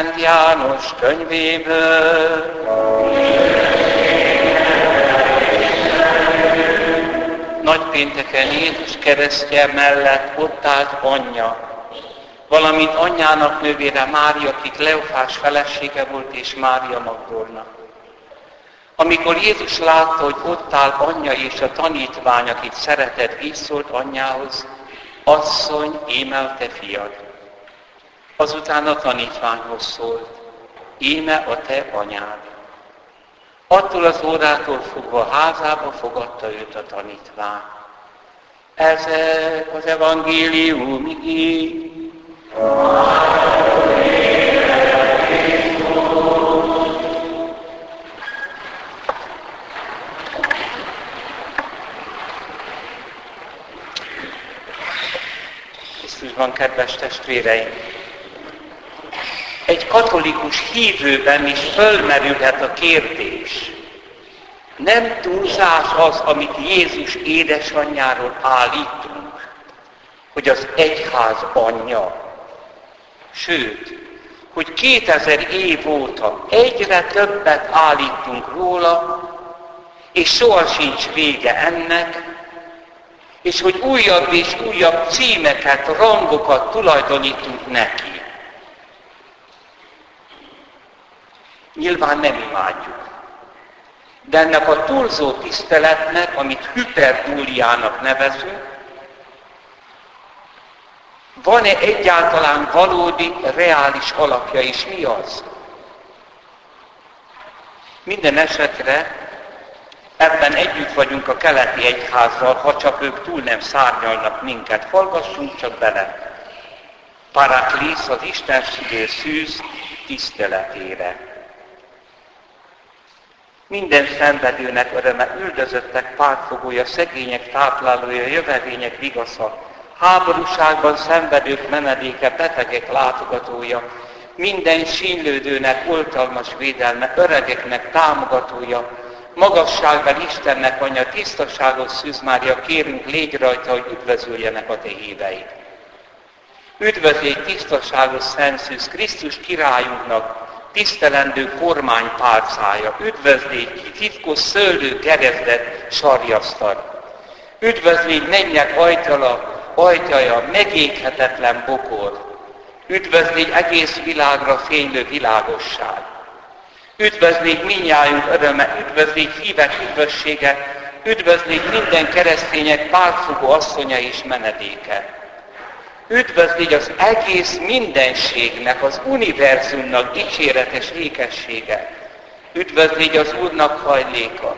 Szent János könyvéből. Nagypénteken Jézus keresztje mellett ott állt anyja, valamint anyjának nővére Mária, akik Leofás felesége volt, és Mária Magdolna. Amikor Jézus látta, hogy ott áll anyja és a tanítvány, akit szeretett, így szólt anyjához, asszony, émel te fiad. Azután a tanítványhoz szólt, íme a te anyád. Attól az órától fogva házába fogadta őt a tanítvány. Ezek az evangélium igény. van, kedves testvéreim. Egy katolikus hívőben is fölmerülhet a kérdés. Nem túlzás az, amit Jézus édesanyjáról állítunk, hogy az egyház anyja. Sőt, hogy 2000 év óta egyre többet állítunk róla, és soha sincs vége ennek, és hogy újabb és újabb címeket, rangokat tulajdonítunk neki. Nyilván nem imádjuk. De ennek a túlzó tiszteletnek, amit hüperdúliának nevezünk, van-e egyáltalán valódi, reális alapja, és mi az? Minden esetre Ebben együtt vagyunk a keleti egyházzal, ha csak ők túl nem szárnyalnak minket. Hallgassunk csak bele. Paraklész az Istenségő szűz tiszteletére. Minden szenvedőnek öröme, üldözöttek pártfogója, szegények táplálója, jövevények vigasza, háborúságban szenvedők menedéke, betegek látogatója, minden sínlődőnek oltalmas védelme, öregeknek támogatója, magasságban Istennek anyja, tisztaságos Szűz Mária, kérünk, légy rajta, hogy üdvözöljenek a te híveid. Üdvözlégy tisztaságos Szent Szűz, Krisztus királyunknak, tisztelendő kormánypálcája, üdvözlégy titkos szőlő gerezdet sarjasztal. Üdvözlégy mennyek ajtala, ajtaja, megéghetetlen bokor. Üdvözlégy egész világra fénylő világosság. Üdvözlégy minnyájunk öröme, üdvözlégy hívek üdvössége, üdvözlégy minden keresztények párfogó asszonya és menedéke. Üdvözlégy az egész mindenségnek, az univerzumnak dicséretes ékessége. Üdvözlégy az Úrnak hajléka.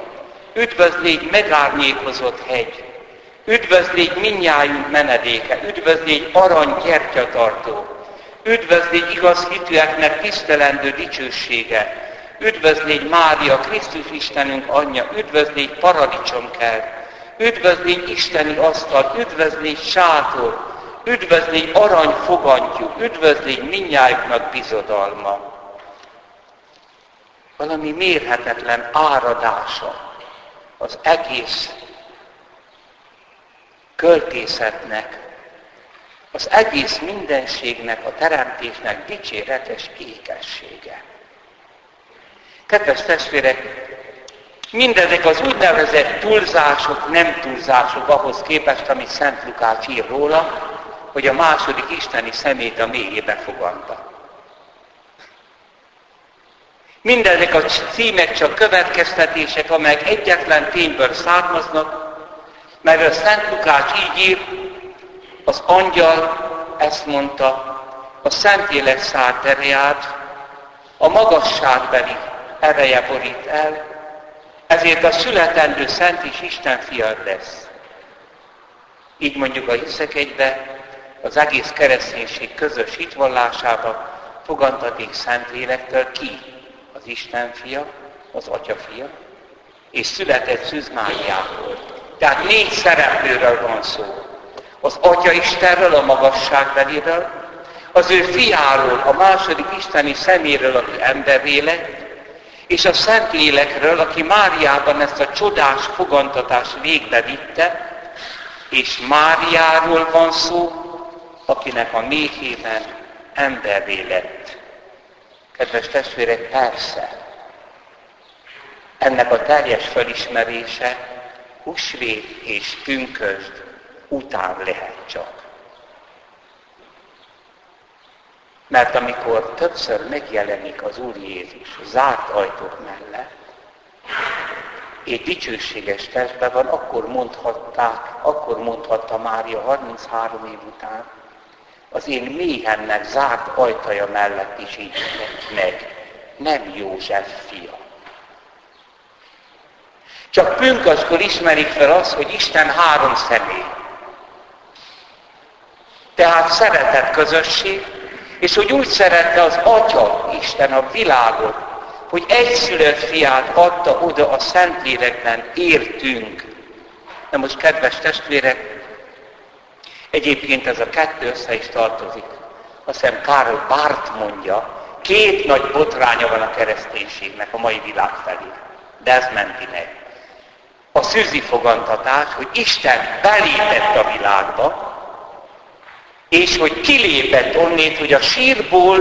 Üdvözlégy megárnyékozott hegy. Üdvözlégy minnyájunk menedéke. Üdvözlégy arany gyertyatartó. Üdvözlégy igaz hitűeknek tisztelendő dicsősége Üdvözlégy Mária, Krisztus Istenünk anyja, üdvözlégy paradicsomkert, üdvözlégy Isteni asztal, üdvözlégy sátor, üdvözlégy arany fogantyú, üdvözlégy minnyájuknak bizodalma. Valami mérhetetlen áradása az egész költészetnek, az egész mindenségnek, a teremtésnek dicséretes ékessége. Kedves testvérek, mindezek az úgynevezett túlzások, nem túlzások ahhoz képest, amit Szent Lukács ír róla, hogy a második isteni szemét a mélyébe fogadta. Mindezek a címek csak következtetések, amelyek egyetlen tényből származnak, mert a Szent Lukács így ír, az angyal ezt mondta, a Szentlélek szállt terját, a magasságbeli ereje borít el, ezért a születendő Szent és Isten fiad lesz. Így mondjuk a hiszek egybe, az egész kereszténység közös hitvallásába fogantatik Szentlélektől ki az Isten fia, az Atya fia, és született Szűz Máriából. Tehát négy szereplőről van szó. Az Atya Istenről, a magasságbeléről, az ő fiáról, a második isteni szeméről, aki embervé lett, és a Szentlélekről, aki Máriában ezt a csodás fogantatást végbe vitte, és Máriáról van szó, akinek a méhében embervé lett. Kedves testvérek, persze, ennek a teljes felismerése húsvét és pünkösd után lehet csak. Mert amikor többször megjelenik az Úr Jézus zárt ajtók mellett, egy dicsőséges testben van, akkor mondhatták, akkor mondhatta Mária 33 év után, az én méhennek zárt ajtaja mellett is így meg, nem József fia. Csak pünköskor ismerik fel azt, hogy Isten három személy. Tehát szeretett közösség, és hogy úgy szerette az Atya, Isten a világot, hogy egyszülött fiát adta oda a Szentlélekben, értünk. Na most, kedves testvérek, Egyébként ez a kettő össze is tartozik. Azt hiszem Karl Barth mondja, két nagy botránya van a kereszténységnek a mai világ felé. De ez menti meg. A szűzi fogantatás, hogy Isten belépett a világba, és hogy kilépett onnét, hogy a sírból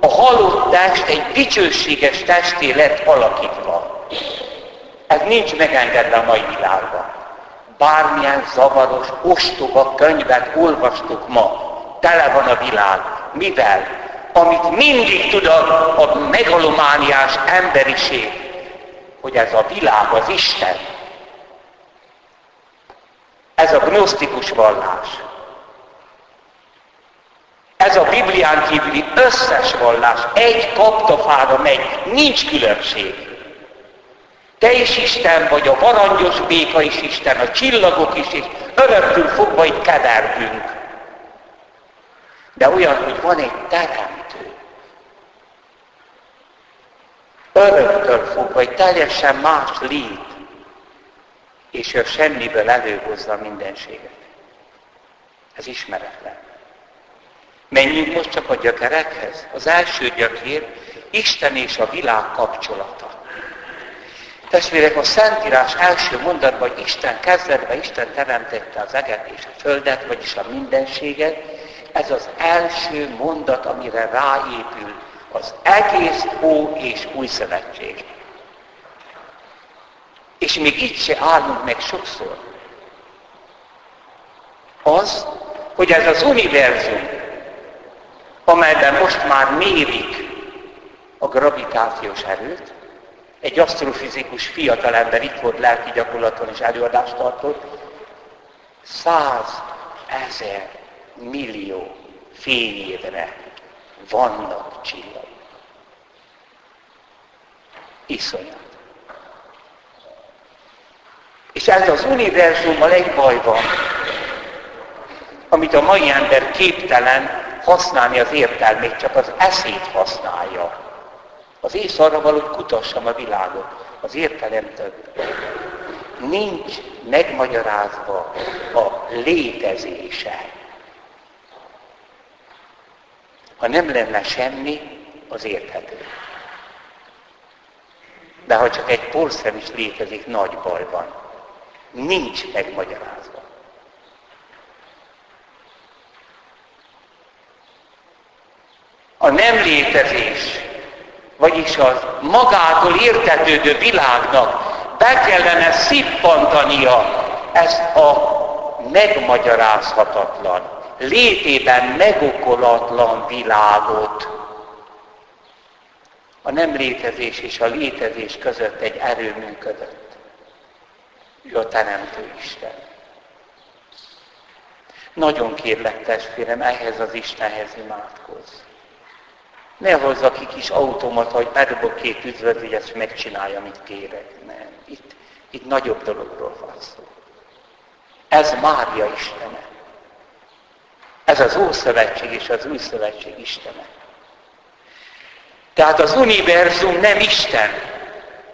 a halott test egy dicsőséges testé lett alakítva. Ez nincs megengedve a mai világban bármilyen zavaros, ostoba könyvet olvastuk ma. Tele van a világ. Mivel? Amit mindig tud a, a megalomániás emberiség, hogy ez a világ az Isten. Ez a gnosztikus vallás. Ez a Biblián kívüli összes vallás egy kaptafára megy, nincs különbség. Te is Isten vagy, a varangyos béka is Isten, a csillagok is, és öröktől fogva itt kevergünk. De olyan, hogy van egy teremtő. Öröktől fogva egy teljesen más lét, és ő semmiből előhozza a mindenséget. Ez ismeretlen. Menjünk most csak a gyökerekhez. Az első gyökér Isten és a világ kapcsolata. Testvérek, a Szentírás első mondatban, hogy Isten kezdetben Isten teremtette az eget és a földet, vagyis a mindenséget, ez az első mondat, amire ráépül az egész Ó és Új Szövetség. És még itt se állunk meg sokszor. Az, hogy ez az univerzum, amelyben most már mérik a gravitációs erőt, egy asztrofizikus fiatalember itt volt lelki gyakorlaton és előadást tartott, száz ezer millió fényévre vannak csillagok. Iszonyat. És ez az univerzummal egy baj van, amit a mai ember képtelen használni az értelmét, csak az eszét használja. Az ész arra való, hogy kutassam a világot, az értelemtől. Nincs megmagyarázva a létezése. Ha nem lenne semmi, az érthető. De ha csak egy porszem is létezik, nagy baj van. Nincs megmagyarázva. A nem létezés vagyis az magától értetődő világnak be kellene szippantania ezt a megmagyarázhatatlan, létében megokolatlan világot. A nem létezés és a létezés között egy erő működött. Ő a Teremtő Isten. Nagyon kérlek testvérem, ehhez az Istenhez imádkozz. Ne hozza ki kis automata, hogy bedobok két üdvöt, hogy ezt megcsinálja, amit kérek. Nem. Itt, itt nagyobb dologról van szó. Ez Mária Istene. Ez az Ószövetség és az Új Szövetség Istene. Tehát az univerzum nem Isten.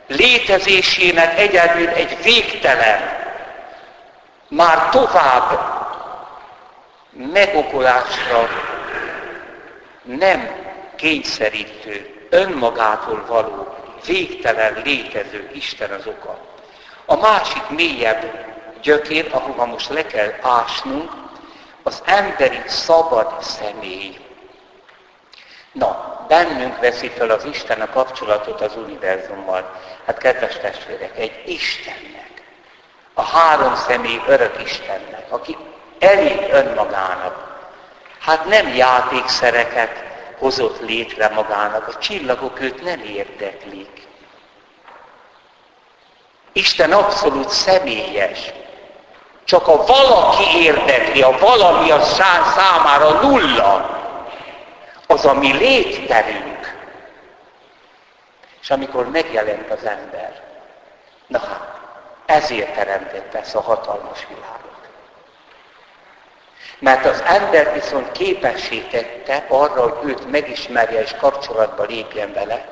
Létezésének egyedül egy végtelen, már tovább megokolásra nem kényszerítő, önmagától való, végtelen létező Isten az oka. A másik mélyebb gyökér, ahova most le kell ásnunk, az emberi szabad személy. Na, bennünk veszi fel az Isten a kapcsolatot az univerzummal. Hát kedves testvérek, egy Istennek, a három személy örök Istennek, aki elég önmagának, hát nem játékszereket hozott létre magának, a csillagok őt nem érdeklik. Isten abszolút személyes, csak a valaki érdekli, a valami a számára nulla, az a mi létterünk. És amikor megjelent az ember, na hát, ezért teremtette ezt a hatalmas világot. Mert az ember viszont képessé tette arra, hogy őt megismerje és kapcsolatba lépjen vele,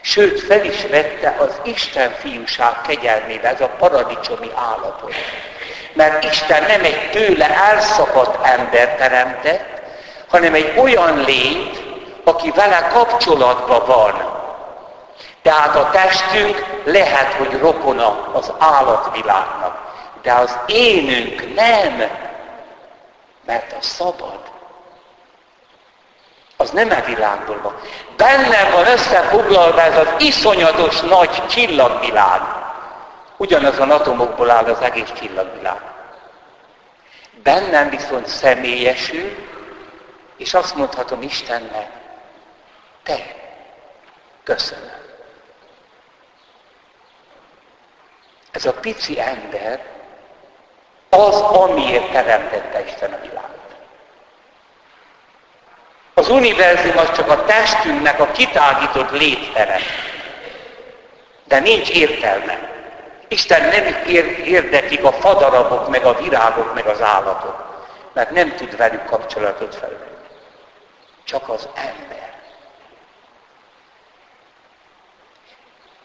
sőt fel is vette az Isten fiúság kegyelmébe, ez a paradicsomi állapot. Mert Isten nem egy tőle elszakadt ember teremtett, hanem egy olyan lényt, aki vele kapcsolatban van. Tehát a testünk lehet, hogy rokona az állatvilágnak, de az énünk nem, mert a szabad. Az nem e világból van. Benne van összefoglalva ez az iszonyatos nagy csillagvilág. Ugyanazon atomokból áll az egész csillagvilág. Bennem viszont személyesül, és azt mondhatom Istennek, te, köszönöm. Ez a pici ember az, amiért teremtette Isten a világot. Az univerzum az csak a testünknek a kitágított léttere. De nincs értelme. Isten nem érdeklik a fadarabok, meg a virágok, meg az állatok, mert nem tud velük kapcsolatot felvenni. Csak az ember.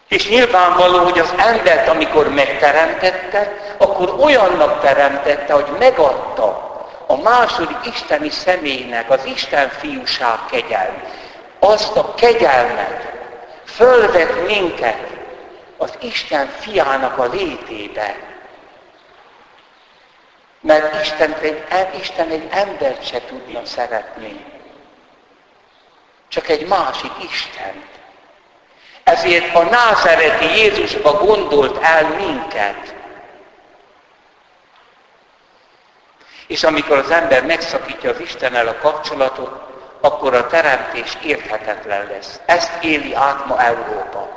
És nyilvánvaló, hogy az embert, amikor megteremtette, akkor olyannak teremtette, hogy megadta a második isteni személynek, az Isten fiúság kegyelm. Azt a kegyelmet fölvet minket az Isten fiának a létébe. Mert Isten egy, Isten egy embert se tudna szeretni. Csak egy másik Istent. Ezért a názereti Jézusba gondolt el minket. És amikor az ember megszakítja az Istennel a kapcsolatot, akkor a teremtés érthetetlen lesz. Ezt éli át ma Európa.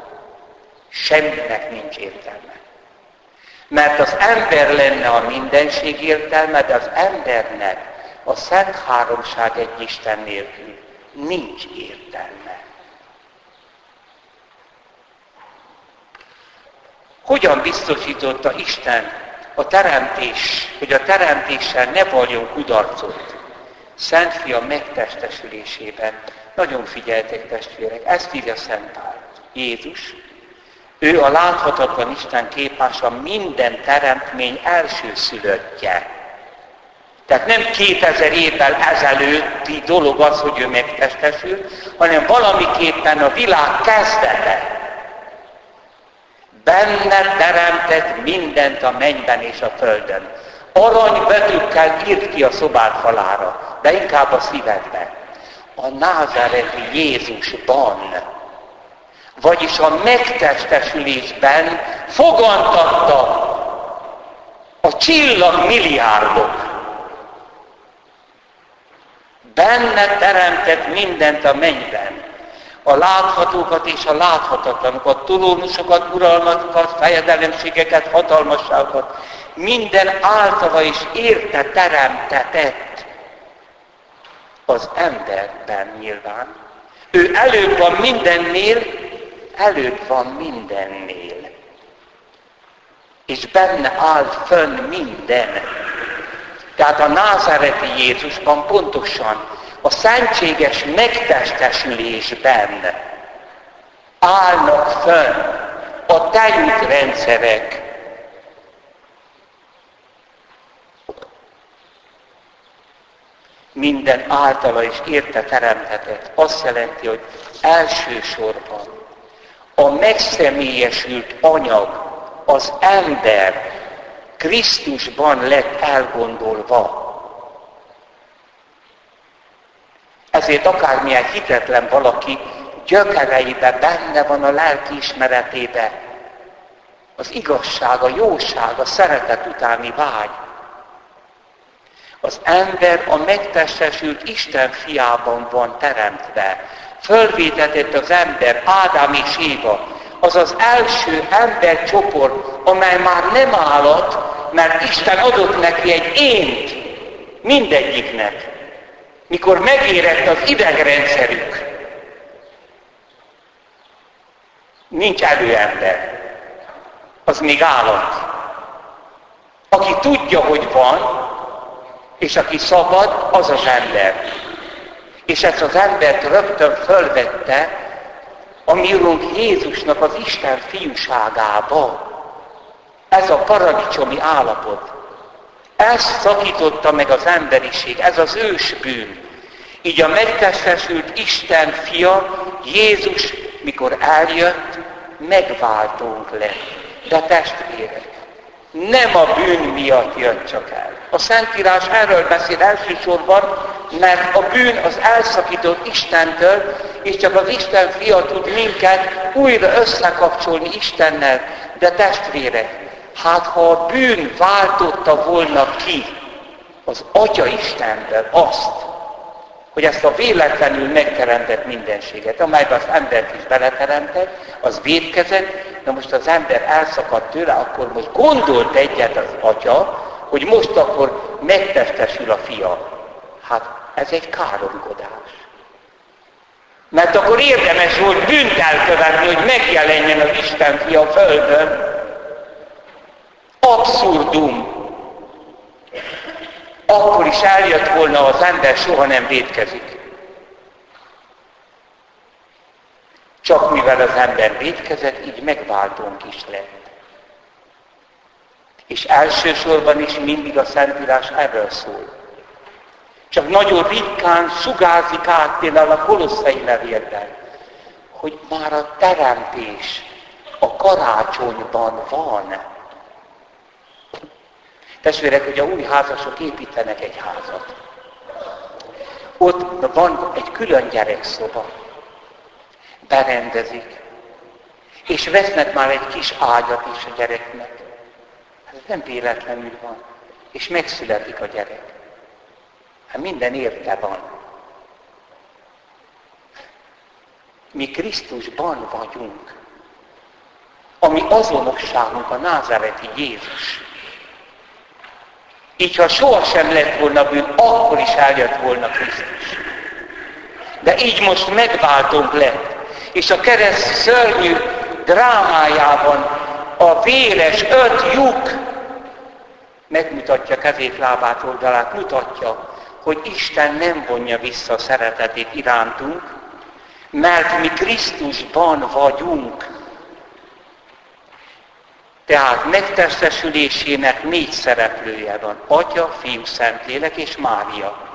Semminek nincs értelme. Mert az ember lenne a mindenség értelme, de az embernek a Szent Háromság egy Isten nélkül nincs értelme. Hogyan biztosította Isten a teremtés, hogy a teremtéssel ne valjon kudarcot? Szent Fia megtestesülésében. Nagyon figyeltek testvérek, ezt írja Szent Pál. Jézus, ő a láthatatlan Isten képása minden teremtmény első szülöttje. Tehát nem 2000 évvel ezelőtti dolog az, hogy ő megtestesül, hanem valamiképpen a világ kezdete. Benne teremtett mindent a mennyben és a földön. Aranybetűkkel írt ki a szobád falára, de inkább a szívedbe. a názáreti Jézusban, vagyis a megtestesülésben fogantatta a csillag milliárdok. Benne teremtett mindent a mennyben. A láthatókat és a láthatatlanokat, tulónusokat, uralmatokat, fejedelemségeket, hatalmasságokat. Minden általa is érte teremtetett az emberben nyilván. Ő előbb van mindennél, előbb van mindennél. És benne áll fönn minden. Tehát a názáreti Jézusban pontosan a szentséges megtestesülésben állnak fönn a tejútrendszerek, minden általa is érte teremtetett. Azt jelenti, hogy elsősorban a megszemélyesült anyag, az ember Krisztusban lett elgondolva. Ezért akármilyen hitetlen valaki gyökereibe benne van a lelki ismeretébe. Az igazság, a jóság, a szeretet utáni vágy. Az ember a megtestesült Isten fiában van teremtve. Fölvétetett az ember, Ádám és Éva, az az első embercsoport, amely már nem állat, mert Isten adott neki egy ént mindegyiknek. Mikor megérett az idegrendszerük, nincs előember, az még állat. Aki tudja, hogy van, és aki szabad, az az ember. És ezt az embert rögtön fölvette a mi Jézusnak az Isten fiúságába. Ez a paradicsomi állapot. Ezt szakította meg az emberiség, ez az ősbűn. Így a megtestesült Isten fia, Jézus, mikor eljött, megváltunk lett. De testvérek, nem a bűn miatt jött csak el. A Szentírás erről beszél elsősorban, mert a bűn az elszakított Istentől, és csak az Isten fia tud minket újra összekapcsolni Istennel. De testvérek, hát ha a bűn váltotta volna ki az Atya Istenből azt, hogy ezt a véletlenül megteremtett mindenséget, amelyben az embert is beleteremtett, az védkezett, na most az ember elszakadt tőle, akkor most gondolt egyet az atya, hogy most akkor megtestesül a fia. Hát ez egy káromkodás. Mert akkor érdemes volt bűnt elkövetni, hogy megjelenjen az Isten fia földön. Abszurdum. Akkor is eljött volna az ember, soha nem védkezik. Csak mivel az ember védkezett, így megváltónk is lett. És elsősorban is mindig a Szentírás erről szól. Csak nagyon ritkán sugárzik át például a kolosszai levélben, hogy már a teremtés a karácsonyban van. Testvérek, hogy a új házasok építenek egy házat. Ott van egy külön gyerekszoba. Berendezik. És vesznek már egy kis ágyat is a gyereknek. Ez nem véletlenül van. És megszületik a gyerek. Hát minden érte van. Mi Krisztusban vagyunk. Ami azonosságunk a názáreti Jézus. Így ha sohasem lett volna bűn, akkor is eljött volna Krisztus. De így most megváltunk lett. És a kereszt szörnyű drámájában a véres öt lyuk megmutatja kezét, lábát, oldalát, mutatja, hogy Isten nem vonja vissza a szeretetét irántunk, mert mi Krisztusban vagyunk. Tehát megtestesülésének négy szereplője van. Atya, Fiú, Szentlélek és Mária.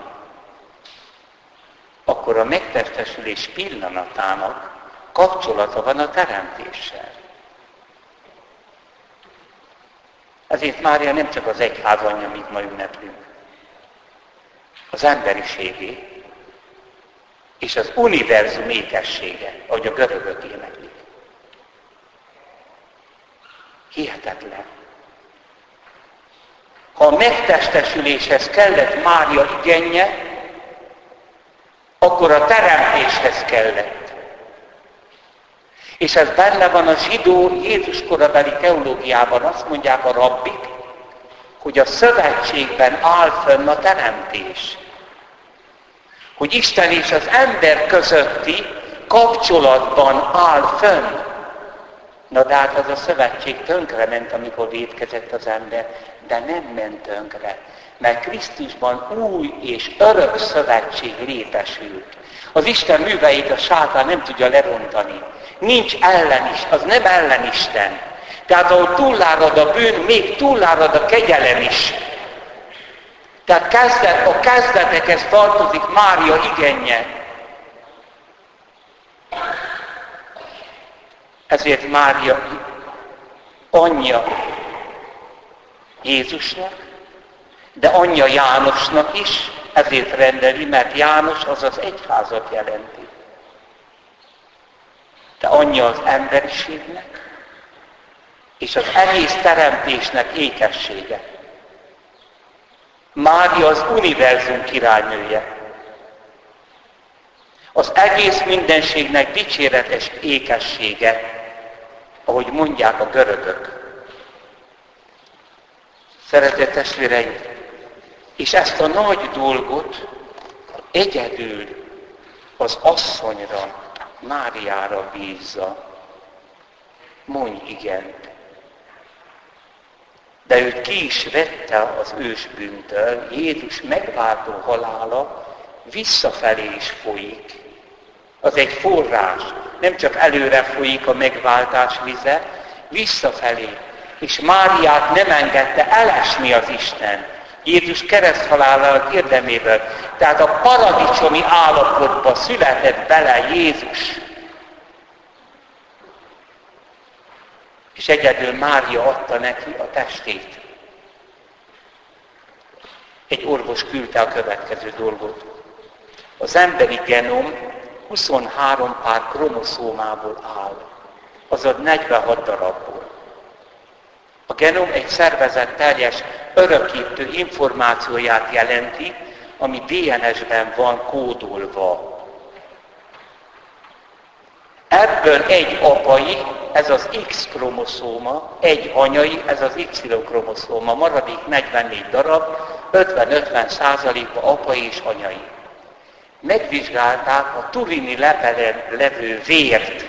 Akkor a megtestesülés pillanatának kapcsolata van a teremtéssel. Ezért Mária nem csak az egyház anyja, mint ma ünneplünk az emberiségé. és az univerzum ékessége, ahogy a görögök éneklik. Hihetetlen. Ha a megtestesüléshez kellett Mária igénye, akkor a teremtéshez kellett. És ez benne van a zsidó Jézus korabeli teológiában, azt mondják a rabbik, hogy a szövetségben áll fönn a teremtés. Hogy Isten és az ember közötti kapcsolatban áll fönn. Na de hát az a szövetség tönkre ment, amikor védkezett az ember, de nem ment tönkre, mert Krisztusban új és örök szövetség létesült. Az Isten műveit a sátán nem tudja lerontani. Nincs ellen is, az nem ellenisten. Tehát ahol túlárad a bűn, még túlárad a kegyelem is. Tehát kezdet, a kezdetekhez tartozik Mária igenje. Ezért Mária anyja Jézusnak, de anyja Jánosnak is, ezért rendeli, mert János az az egyházat jelenti. De anyja az emberiségnek, és az egész teremtésnek ékessége. Mária az univerzum királynője. Az egész mindenségnek dicséretes ékessége, ahogy mondják a görögök. Szeretett testvéreim, és ezt a nagy dolgot egyedül az asszonyra, Máriára bízza. Mondj igent. De őt ki is vette az ősbűntől, Jézus megváltó halála visszafelé is folyik. Az egy forrás, nem csak előre folyik a megváltás vize, visszafelé. És Máriát nem engedte elesni az Isten. Jézus kereszthalálának érdeméből. Tehát a paradicsomi állapotba született bele Jézus. És egyedül Mária adta neki a testét. Egy orvos küldte a következő dolgot. Az emberi genom 23 pár kromoszómából áll, azaz 46 darabból. A genom egy szervezet teljes örökítő információját jelenti, ami DNS-ben van kódolva. Ebből egy apai, ez az X kromoszóma, egy anyai, ez az Y kromoszóma, maradék 44 darab, 50-50 százalékba apai és anyai. Megvizsgálták a turini lepelen levő vért.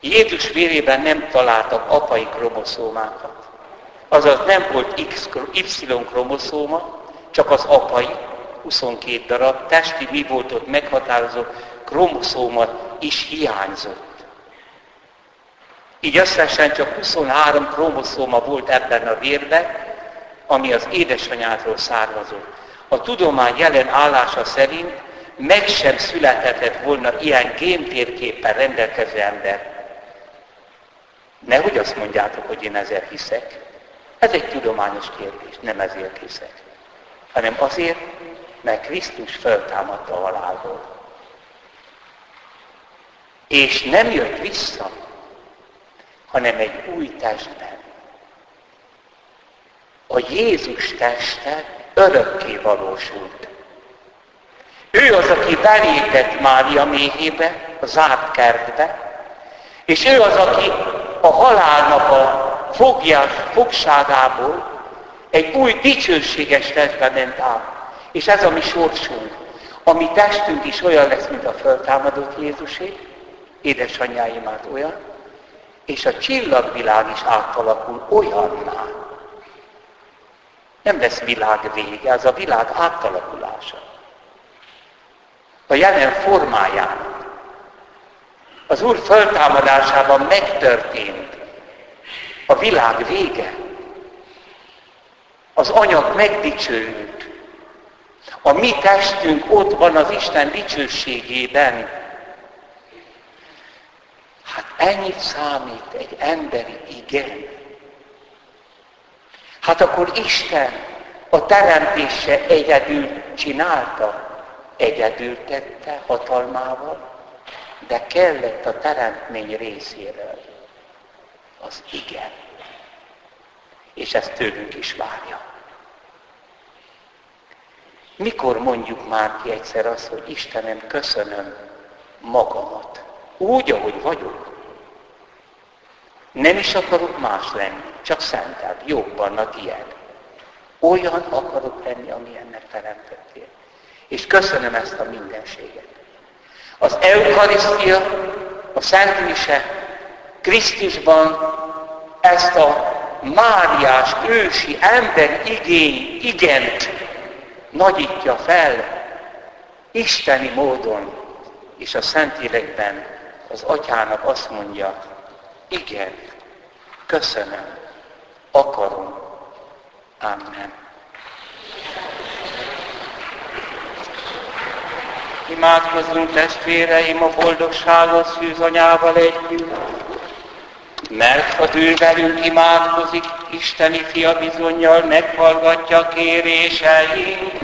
Jézus vérében nem találtak apai kromoszómákat. Azaz nem volt X, Y kromoszóma, csak az apai, 22 darab, testi mi volt ott meghatározó kromoszóma is hiányzott. Így összesen csak 23 kromoszóma volt ebben a vérben, ami az édesanyától származott. A tudomány jelen állása szerint meg sem születhetett volna ilyen géntérképpen rendelkező ember. Nehogy azt mondjátok, hogy én ezért hiszek. Ez egy tudományos kérdés, nem ezért hiszek. Hanem azért, mert Krisztus föltámadta a halálból. És nem jött vissza, hanem egy új testben. A Jézus teste örökké valósult. Ő az, aki belépett Mária méhébe, a zárt kertbe, és ő az, aki a halálnak a fogjás, fogságából egy új dicsőséges testbe ment át. És ez a mi sorsunk. A mi testünk is olyan lesz, mint a föltámadott Jézusé, édesanyjáim át olyan, és a csillagvilág is átalakul olyanná. Nem lesz világ vége, az a világ átalakulása. A jelen formájának. Az Úr föltámadásában megtörtént a világ vége. Az anyag megdicsőült. A mi testünk ott van az Isten dicsőségében. Hát ennyit számít egy emberi igen. Hát akkor Isten a teremtése egyedül csinálta. egyedül tette hatalmával, de kellett a teremtmény részéről az igen. És ezt tőlünk is várja. Mikor mondjuk már ki egyszer azt, hogy Istenem, köszönöm magamat, úgy, ahogy vagyok. Nem is akarok más lenni, csak szentebb, jobban a tiéd. Olyan akarok lenni, amilyennek teremtettél. És köszönöm ezt a mindenséget. Az Eucharisztia, a Szent Mise Krisztusban ezt a Máriás ősi ember igény, igent nagyítja fel isteni módon, és a Szentélekben az atyának azt mondja, igen, köszönöm, akarom, Amen. Imádkozzunk testvéreim a boldogságos szűzanyával együtt, mert ha ő velünk imádkozik, Isteni fia bizonyal meghallgatja kéréseinket.